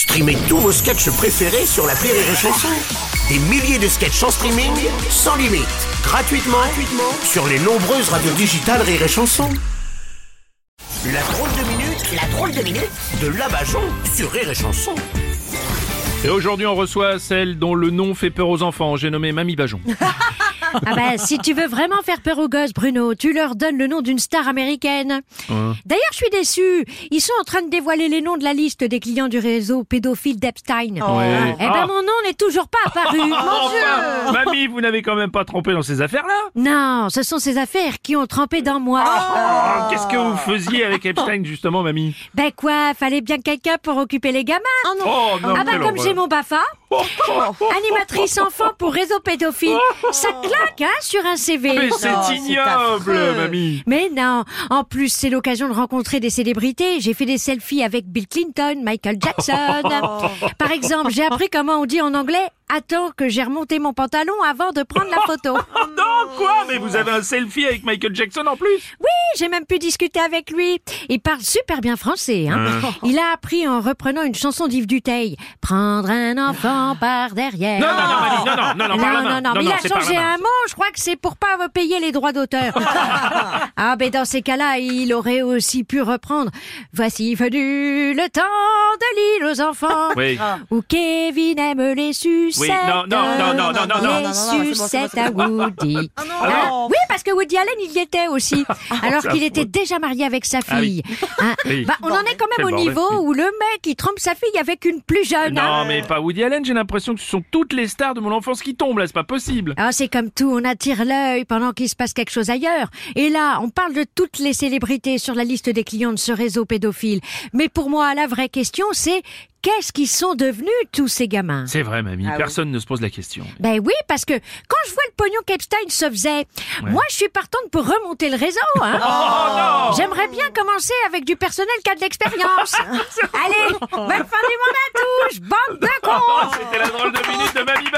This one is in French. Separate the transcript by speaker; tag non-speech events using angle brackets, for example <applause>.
Speaker 1: Streamez tous vos sketchs préférés sur la Rire et Chanson. Des milliers de sketchs en streaming, sans limite, gratuitement, gratuitement sur les nombreuses radios digitales Rire et Chanson. La drôle de minute, la drôle de minute de Labajon sur Rire et Chanson.
Speaker 2: Et aujourd'hui, on reçoit celle dont le nom fait peur aux enfants. J'ai nommé Mamie Bajon. <laughs>
Speaker 3: Ah bah, si tu veux vraiment faire peur aux gosses, Bruno, tu leur donnes le nom d'une star américaine. D'ailleurs, je suis déçu. Ils sont en train de dévoiler les noms de la liste des clients du réseau pédophile d'Epstein.
Speaker 2: Ouais.
Speaker 3: Eh ben,
Speaker 2: Ah.
Speaker 3: mon nom n'est toujours pas apparu. <laughs> Mon Dieu.
Speaker 2: Enfin, Mamie, vous n'avez quand même pas trompé dans ces affaires-là
Speaker 3: Non, ce sont ces affaires qui ont trempé dans moi.
Speaker 2: Ah, Qu'est-ce que vous faisiez avec Epstein, justement, Mamie
Speaker 3: Ben quoi, fallait bien quelqu'un pour occuper les gamins.
Speaker 2: Oh non,
Speaker 3: Ah bah comme j'ai mon BAFA, <laughs> animatrice enfant pour réseau pédophile, ça claque hein, sur un CV.
Speaker 2: Mais c'est
Speaker 4: Oh,
Speaker 2: ignoble. Mamie
Speaker 3: Mais non, en plus c'est l'occasion de rencontrer des célébrités. J'ai fait des selfies avec Bill Clinton, Michael Jackson. <laughs> Par exemple, j'ai appris comment on dit en anglais Attends que j'ai remonté mon pantalon avant de prendre la <laughs> photo.
Speaker 2: Non, quoi? Mais vous avez un selfie avec Michael Jackson en plus?
Speaker 3: Oui, j'ai même pu discuter avec lui. Il parle super bien français. Hein. Il a appris en reprenant une chanson d'Yves Duteil. Prendre un enfant par derrière.
Speaker 2: Non, non, non, non, non, non, non,
Speaker 3: non, non, non, mais il a changé un mot, je crois que c'est pour pas payer les droits d'auteur. <laughs> ah, ben dans ces cas-là, il aurait aussi pu reprendre Voici venu le temps de l'île aux enfants.
Speaker 2: Oui.
Speaker 3: Où Kevin aime les sucettes.
Speaker 2: Oui, non, non, non, non, non, non, non.
Speaker 3: Les sucettes à. Woody. <laughs>
Speaker 4: non.
Speaker 3: Hein oui, parce que Woody Allen, il y était aussi. Alors qu'il était déjà marié avec sa
Speaker 2: Ah oui.
Speaker 3: fille. <laughs>
Speaker 2: Oui.
Speaker 3: bah, on en est quand même au niveau
Speaker 2: oui.
Speaker 3: où le mec, il trompe sa fille avec une plus jeune. hein.
Speaker 2: Non, mais pas Woody Allen, j'ai l'impression que ce sont toutes les stars de mon enfance qui tombent là, c'est pas possible.
Speaker 3: Ah, c'est comme tout, on attire l'œil pendant qu'il se passe quelque chose ailleurs. Et là, on parle de toutes les célébrités sur la liste des clients de ce réseau pédophile. Mais pour moi, la vraie question, c'est qu'est-ce qu'ils sont devenus tous ces gamins?
Speaker 2: C'est vrai, mamie.
Speaker 4: Ah
Speaker 2: Personne ne se pose la question.
Speaker 3: Ben oui, parce que quand je vois le pognon qu'Epstein se faisait, moi je suis partante pour remonter le réseau. Hein. <laughs>
Speaker 2: Oh,
Speaker 3: J'aimerais bien commencer avec du personnel qui a de l'expérience. <laughs> Allez, bonne fin du monde à bande de cons <laughs> C'était la drôle de
Speaker 2: minute de Mamie